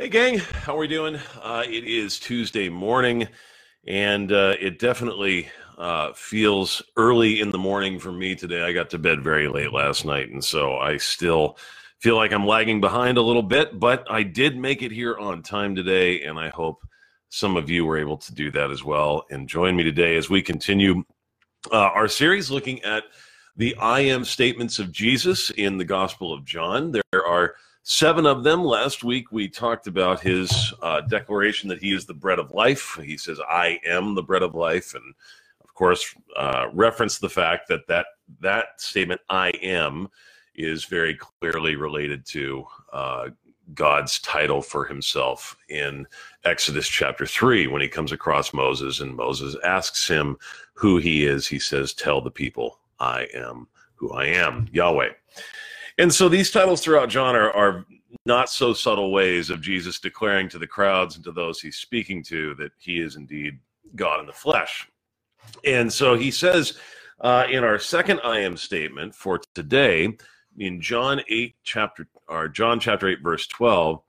Hey, gang, how are we doing? Uh, it is Tuesday morning, and uh, it definitely uh, feels early in the morning for me today. I got to bed very late last night, and so I still feel like I'm lagging behind a little bit, but I did make it here on time today, and I hope some of you were able to do that as well. And join me today as we continue uh, our series looking at the I am statements of Jesus in the Gospel of John. There are seven of them. Last week we talked about his uh, declaration that he is the bread of life. He says, I am the bread of life. And of course, uh, reference the fact that, that that statement, I am, is very clearly related to uh, God's title for himself in Exodus chapter 3 when he comes across Moses and Moses asks him who he is. He says, Tell the people, I am who I am, Yahweh. And so these titles throughout John are, are not so subtle ways of Jesus declaring to the crowds and to those he's speaking to that he is indeed God in the flesh. And so he says uh, in our second I am statement for today, in John 8 chapter or John chapter 8 verse 12,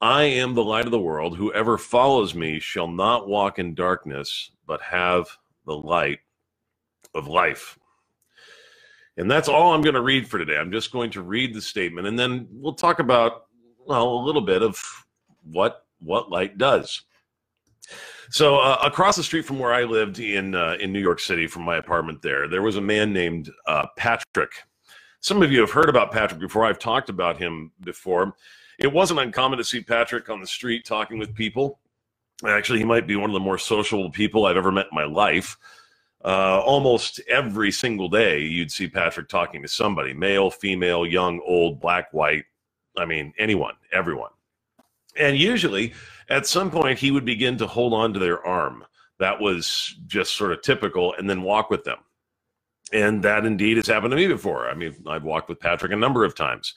I am the light of the world. Whoever follows me shall not walk in darkness, but have the light of life. And that's all I'm going to read for today. I'm just going to read the statement and then we'll talk about well a little bit of what what light does. So uh, across the street from where I lived in uh, in New York City, from my apartment there, there was a man named uh, Patrick some of you have heard about Patrick before. I've talked about him before. It wasn't uncommon to see Patrick on the street talking with people. Actually, he might be one of the more sociable people I've ever met in my life. Uh, almost every single day, you'd see Patrick talking to somebody male, female, young, old, black, white. I mean, anyone, everyone. And usually, at some point, he would begin to hold on to their arm. That was just sort of typical, and then walk with them. And that indeed has happened to me before. I mean, I've walked with Patrick a number of times.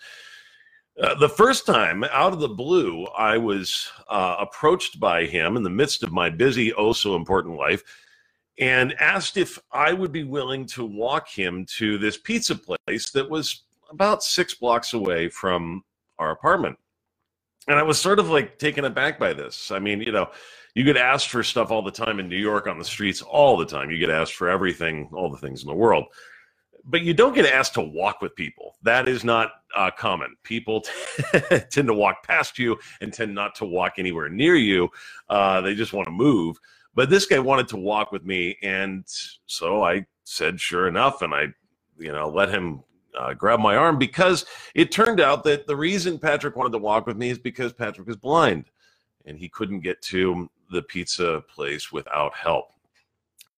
Uh, the first time, out of the blue, I was uh, approached by him in the midst of my busy, oh so important life and asked if I would be willing to walk him to this pizza place that was about six blocks away from our apartment. And I was sort of like taken aback by this. I mean, you know, you get asked for stuff all the time in New York on the streets all the time. You get asked for everything, all the things in the world. But you don't get asked to walk with people. That is not uh, common. People tend to walk past you and tend not to walk anywhere near you. Uh, they just want to move. But this guy wanted to walk with me, and so I said, "Sure enough," and I, you know, let him uh, grab my arm because it turned out that the reason Patrick wanted to walk with me is because Patrick is blind and he couldn't get to the pizza place without help.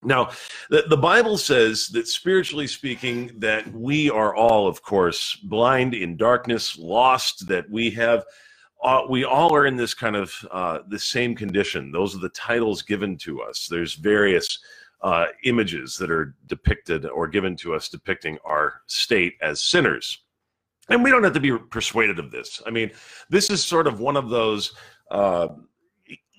Now, the, the Bible says that spiritually speaking, that we are all, of course, blind in darkness, lost, that we have uh, we all are in this kind of uh, the same condition. Those are the titles given to us. There's various uh, images that are depicted or given to us depicting our state as sinners. And we don't have to be persuaded of this. I mean, this is sort of one of those uh,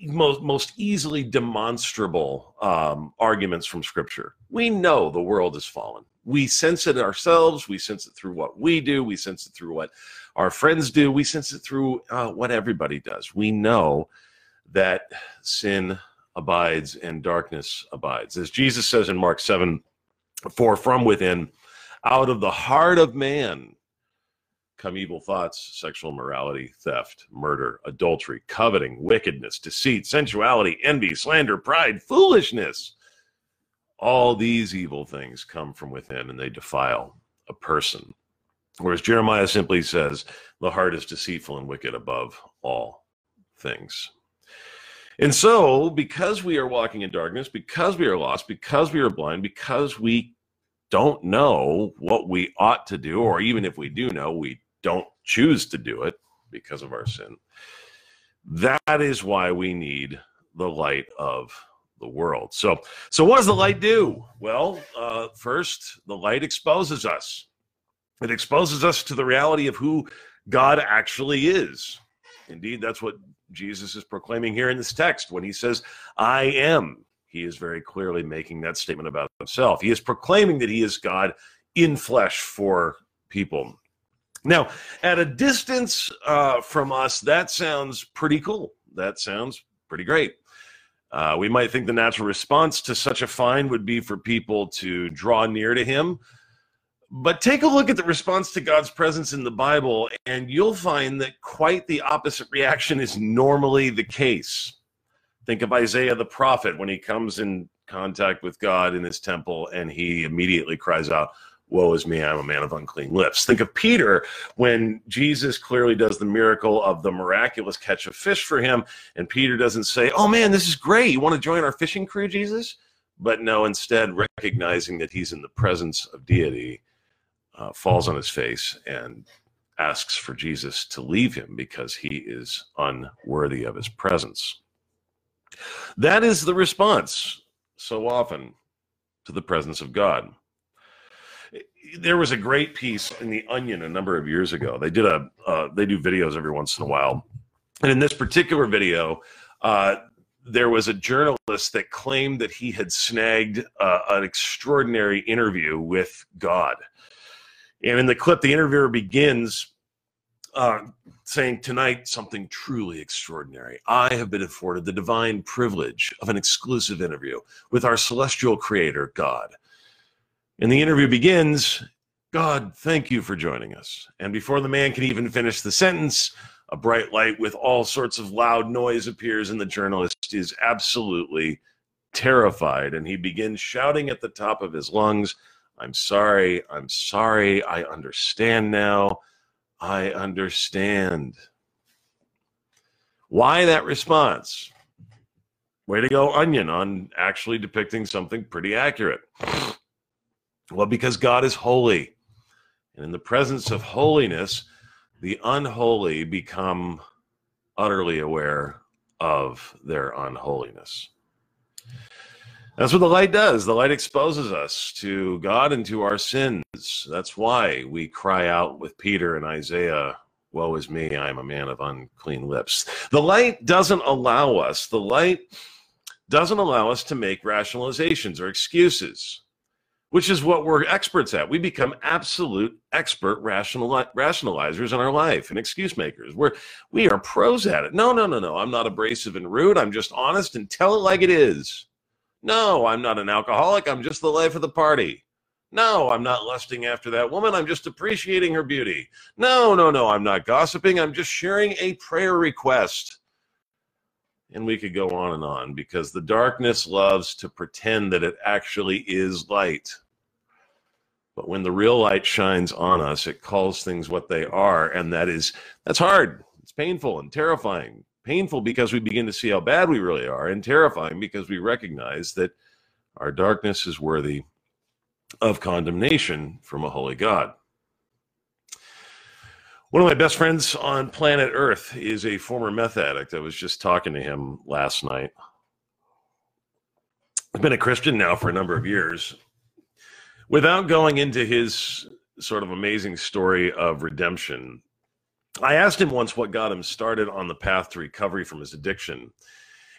most most easily demonstrable um, arguments from Scripture. We know the world is fallen. We sense it ourselves. We sense it through what we do. We sense it through what our friends do. We sense it through uh, what everybody does. We know that sin abides and darkness abides. As Jesus says in Mark 7 For from within, out of the heart of man, come evil thoughts, sexual morality, theft, murder, adultery, coveting, wickedness, deceit, sensuality, envy, slander, pride, foolishness. All these evil things come from within and they defile a person. Whereas Jeremiah simply says, the heart is deceitful and wicked above all things. And so, because we are walking in darkness, because we are lost, because we are blind, because we don't know what we ought to do, or even if we do know, we don't choose to do it because of our sin. That is why we need the light of the world. So, so what does the light do? Well, uh, first, the light exposes us. It exposes us to the reality of who God actually is. Indeed, that's what Jesus is proclaiming here in this text when he says, I am. He is very clearly making that statement about himself. He is proclaiming that he is God in flesh for people. Now, at a distance uh, from us, that sounds pretty cool. That sounds pretty great. Uh, we might think the natural response to such a find would be for people to draw near to him. But take a look at the response to God's presence in the Bible, and you'll find that quite the opposite reaction is normally the case. Think of Isaiah the prophet when he comes in contact with God in his temple and he immediately cries out, Woe is me, I'm a man of unclean lips. Think of Peter when Jesus clearly does the miracle of the miraculous catch of fish for him, and Peter doesn't say, Oh man, this is great. You want to join our fishing crew, Jesus? But no, instead, recognizing that he's in the presence of deity, uh, falls on his face and asks for Jesus to leave him because he is unworthy of his presence. That is the response so often to the presence of God there was a great piece in the Onion a number of years ago. They did a uh, they do videos every once in a while, and in this particular video, uh, there was a journalist that claimed that he had snagged uh, an extraordinary interview with God. And in the clip, the interviewer begins uh, saying, Tonight, something truly extraordinary. I have been afforded the divine privilege of an exclusive interview with our celestial creator, God. And the interview begins God, thank you for joining us. And before the man can even finish the sentence, a bright light with all sorts of loud noise appears, and the journalist is absolutely terrified. And he begins shouting at the top of his lungs, I'm sorry, I'm sorry, I understand now, I understand. Why that response? Way to go, Onion, on actually depicting something pretty accurate. Well, because God is holy. And in the presence of holiness, the unholy become utterly aware of their unholiness. That's what the light does. The light exposes us to God and to our sins. That's why we cry out with Peter and Isaiah, Woe is me, I am a man of unclean lips. The light doesn't allow us, the light doesn't allow us to make rationalizations or excuses which is what we're experts at. We become absolute expert rationali- rationalizers in our life and excuse makers. We're we are pros at it. No, no, no, no. I'm not abrasive and rude. I'm just honest and tell it like it is. No, I'm not an alcoholic. I'm just the life of the party. No, I'm not lusting after that woman. I'm just appreciating her beauty. No, no, no. I'm not gossiping. I'm just sharing a prayer request. And we could go on and on because the darkness loves to pretend that it actually is light. But when the real light shines on us, it calls things what they are. And that is, that's hard. It's painful and terrifying. Painful because we begin to see how bad we really are, and terrifying because we recognize that our darkness is worthy of condemnation from a holy God. One of my best friends on planet Earth is a former meth addict. I was just talking to him last night. I've been a Christian now for a number of years. Without going into his sort of amazing story of redemption, I asked him once what got him started on the path to recovery from his addiction.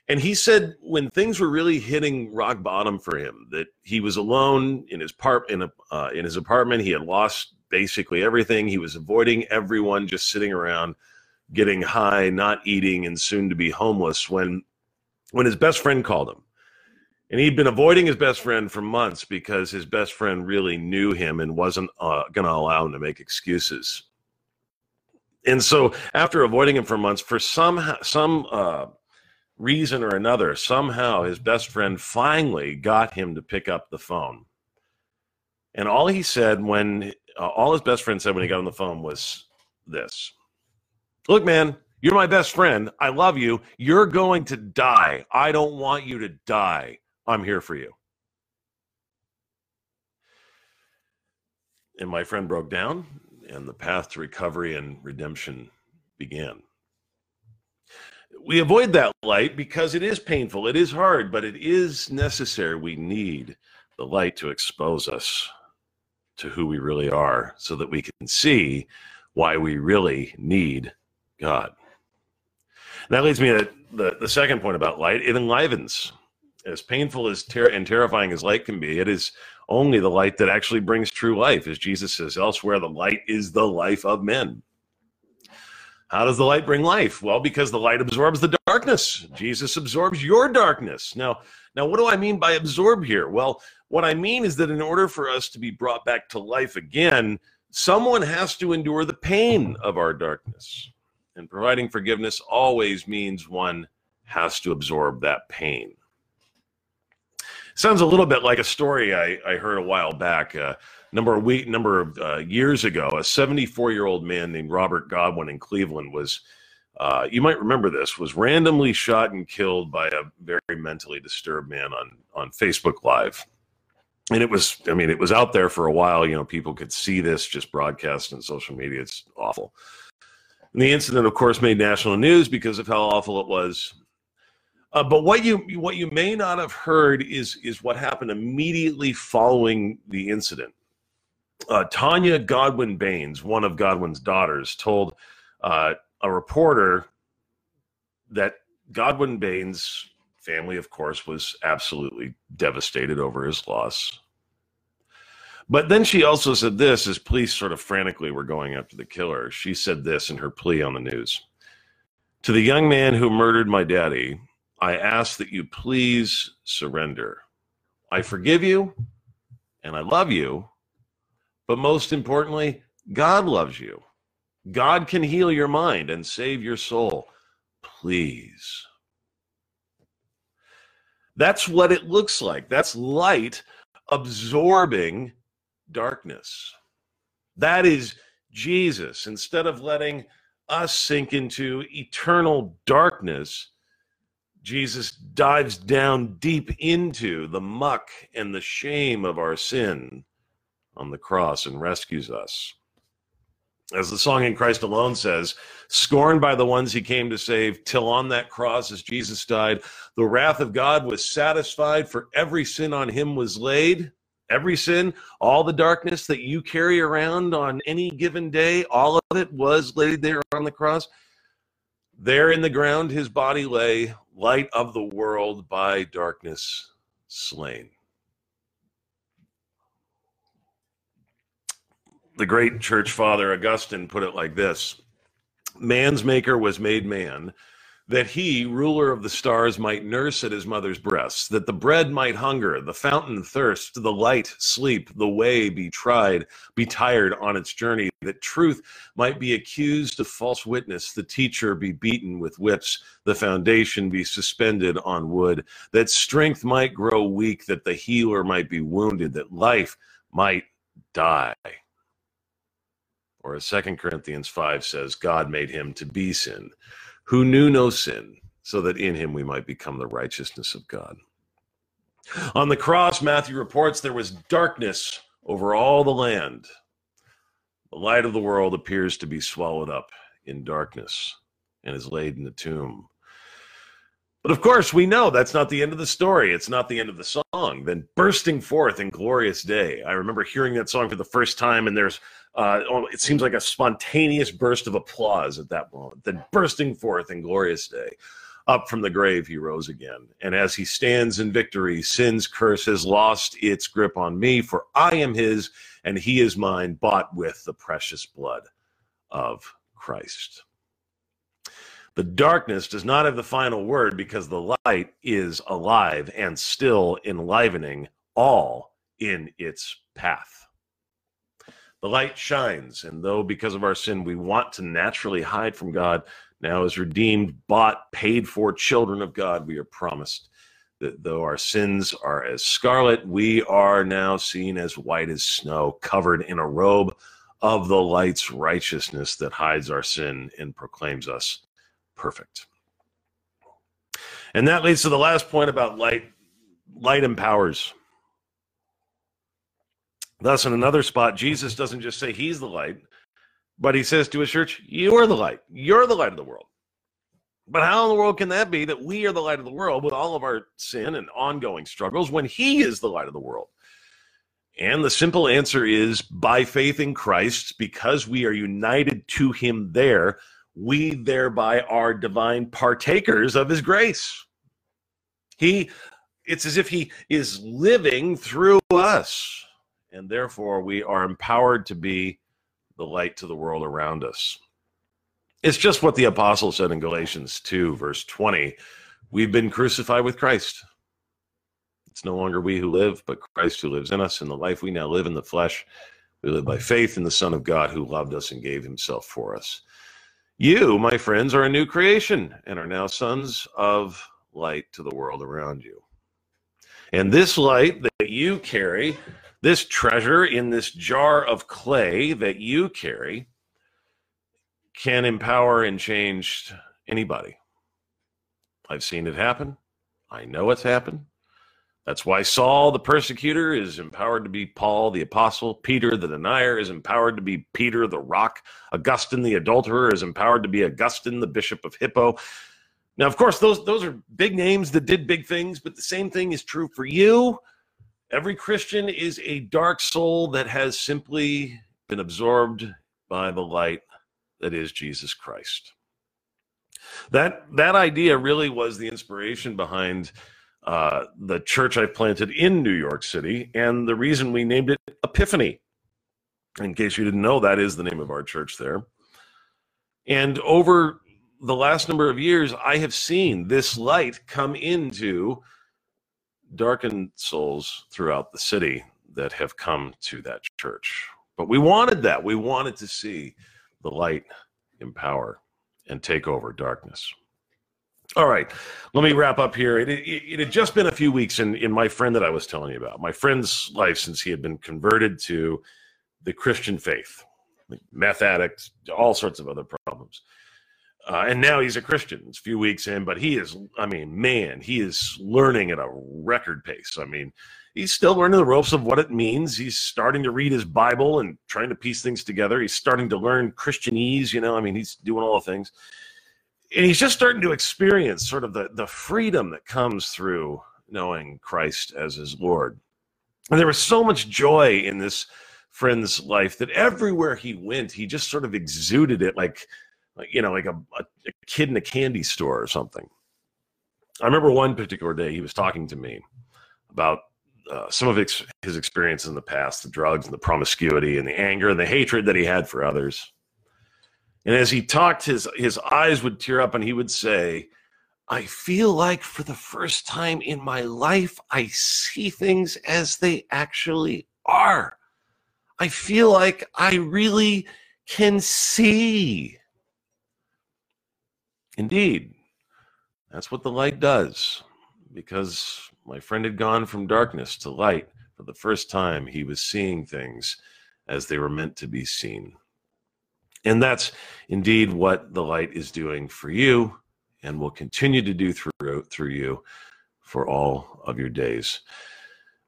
And he said when things were really hitting rock bottom for him, that he was alone in his in a uh, in his apartment. He had lost basically everything. He was avoiding everyone, just sitting around, getting high, not eating, and soon to be homeless. When when his best friend called him, and he'd been avoiding his best friend for months because his best friend really knew him and wasn't uh, going to allow him to make excuses. And so, after avoiding him for months, for some some uh, reason or another, somehow his best friend finally got him to pick up the phone. And all he said when uh, all his best friend said when he got on the phone was this Look, man, you're my best friend. I love you. You're going to die. I don't want you to die. I'm here for you. And my friend broke down, and the path to recovery and redemption began. We avoid that light because it is painful, it is hard, but it is necessary. We need the light to expose us to who we really are so that we can see why we really need God. that leads me to the, the second point about light it enlivens. As painful as ter- and terrifying as light can be, it is only the light that actually brings true life. As Jesus says elsewhere, the light is the life of men. How does the light bring life? Well, because the light absorbs the darkness. Jesus absorbs your darkness. Now, now what do I mean by absorb here? Well, what I mean is that in order for us to be brought back to life again, someone has to endure the pain of our darkness. And providing forgiveness always means one has to absorb that pain. Sounds a little bit like a story I, I heard a while back. Uh, number of week number of uh, years ago, a 74 year old man named Robert Godwin in Cleveland was, uh, you might remember this, was randomly shot and killed by a very mentally disturbed man on on Facebook Live. And it was, I mean, it was out there for a while. You know, people could see this just broadcast on social media. It's awful. And the incident, of course, made national news because of how awful it was. Uh, but what you what you may not have heard is is what happened immediately following the incident. Uh, Tanya Godwin Baines, one of Godwin's daughters, told uh, a reporter that Godwin Baines' family, of course, was absolutely devastated over his loss. But then she also said this as police sort of frantically were going after the killer. She said this in her plea on the news To the young man who murdered my daddy, I ask that you please surrender. I forgive you and I love you but most importantly, God loves you. God can heal your mind and save your soul. Please. That's what it looks like. That's light absorbing darkness. That is Jesus. Instead of letting us sink into eternal darkness, Jesus dives down deep into the muck and the shame of our sin on the cross and rescues us. As the song in Christ Alone says, scorned by the ones he came to save, till on that cross as Jesus died, the wrath of God was satisfied, for every sin on him was laid. Every sin, all the darkness that you carry around on any given day, all of it was laid there on the cross. There in the ground his body lay, light of the world by darkness slain. the great church father Augustine put it like this Man's maker was made man, that he, ruler of the stars, might nurse at his mother's breasts, that the bread might hunger, the fountain thirst, the light sleep, the way be tried, be tired on its journey, that truth might be accused of false witness, the teacher be beaten with whips, the foundation be suspended on wood, that strength might grow weak, that the healer might be wounded, that life might die. Or as 2 Corinthians 5 says, God made him to be sin, who knew no sin, so that in him we might become the righteousness of God. On the cross, Matthew reports there was darkness over all the land. The light of the world appears to be swallowed up in darkness and is laid in the tomb. But of course, we know that's not the end of the story. It's not the end of the song. Then bursting forth in glorious day. I remember hearing that song for the first time, and there's uh, oh, it seems like a spontaneous burst of applause at that moment. Then bursting forth in glorious day. Up from the grave he rose again. And as he stands in victory, sin's curse has lost its grip on me, for I am his and he is mine, bought with the precious blood of Christ. The darkness does not have the final word because the light is alive and still enlivening all in its path. The light shines, and though because of our sin we want to naturally hide from God, now as redeemed, bought, paid for children of God, we are promised that though our sins are as scarlet, we are now seen as white as snow, covered in a robe of the light's righteousness that hides our sin and proclaims us perfect. And that leads to the last point about light. Light empowers. Thus, in another spot, Jesus doesn't just say he's the light, but he says to his church, You're the light. You're the light of the world. But how in the world can that be that we are the light of the world with all of our sin and ongoing struggles when he is the light of the world? And the simple answer is by faith in Christ, because we are united to him there, we thereby are divine partakers of his grace. He it's as if he is living through us. And therefore, we are empowered to be the light to the world around us. It's just what the apostle said in Galatians 2, verse 20. We've been crucified with Christ. It's no longer we who live, but Christ who lives in us. In the life we now live in the flesh, we live by faith in the Son of God who loved us and gave himself for us. You, my friends, are a new creation and are now sons of light to the world around you. And this light that you carry, this treasure in this jar of clay that you carry, can empower and change anybody. I've seen it happen. I know it's happened. That's why Saul, the persecutor, is empowered to be Paul, the apostle. Peter, the denier, is empowered to be Peter, the rock. Augustine, the adulterer, is empowered to be Augustine, the bishop of Hippo. Now, of course, those those are big names that did big things, but the same thing is true for you. Every Christian is a dark soul that has simply been absorbed by the light that is Jesus Christ. That that idea really was the inspiration behind uh, the church I planted in New York City, and the reason we named it Epiphany. In case you didn't know, that is the name of our church there. And over the last number of years, I have seen this light come into darkened souls throughout the city that have come to that church. But we wanted that. We wanted to see the light empower and take over darkness. All right, let me wrap up here. It, it, it, had just been a few weeks in, in my friend that I was telling you about, my friend's life since he had been converted to the Christian faith, like meth addict, all sorts of other problems. Uh, and now he's a Christian. It's a few weeks in, but he is, I mean, man, he is learning at a record pace. I mean, he's still learning the ropes of what it means. He's starting to read his Bible and trying to piece things together. He's starting to learn Christianese, you know, I mean, he's doing all the things. And he's just starting to experience sort of the, the freedom that comes through knowing Christ as his Lord. And there was so much joy in this friend's life that everywhere he went, he just sort of exuded it like like you know like a, a, a kid in a candy store or something. I remember one particular day he was talking to me about uh, some of his, his experiences in the past the drugs and the promiscuity and the anger and the hatred that he had for others. And as he talked his his eyes would tear up and he would say i feel like for the first time in my life i see things as they actually are. I feel like i really can see Indeed, that's what the light does. Because my friend had gone from darkness to light for the first time, he was seeing things as they were meant to be seen. And that's indeed what the light is doing for you and will continue to do through, through you for all of your days.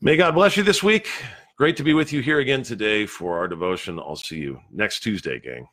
May God bless you this week. Great to be with you here again today for our devotion. I'll see you next Tuesday, gang.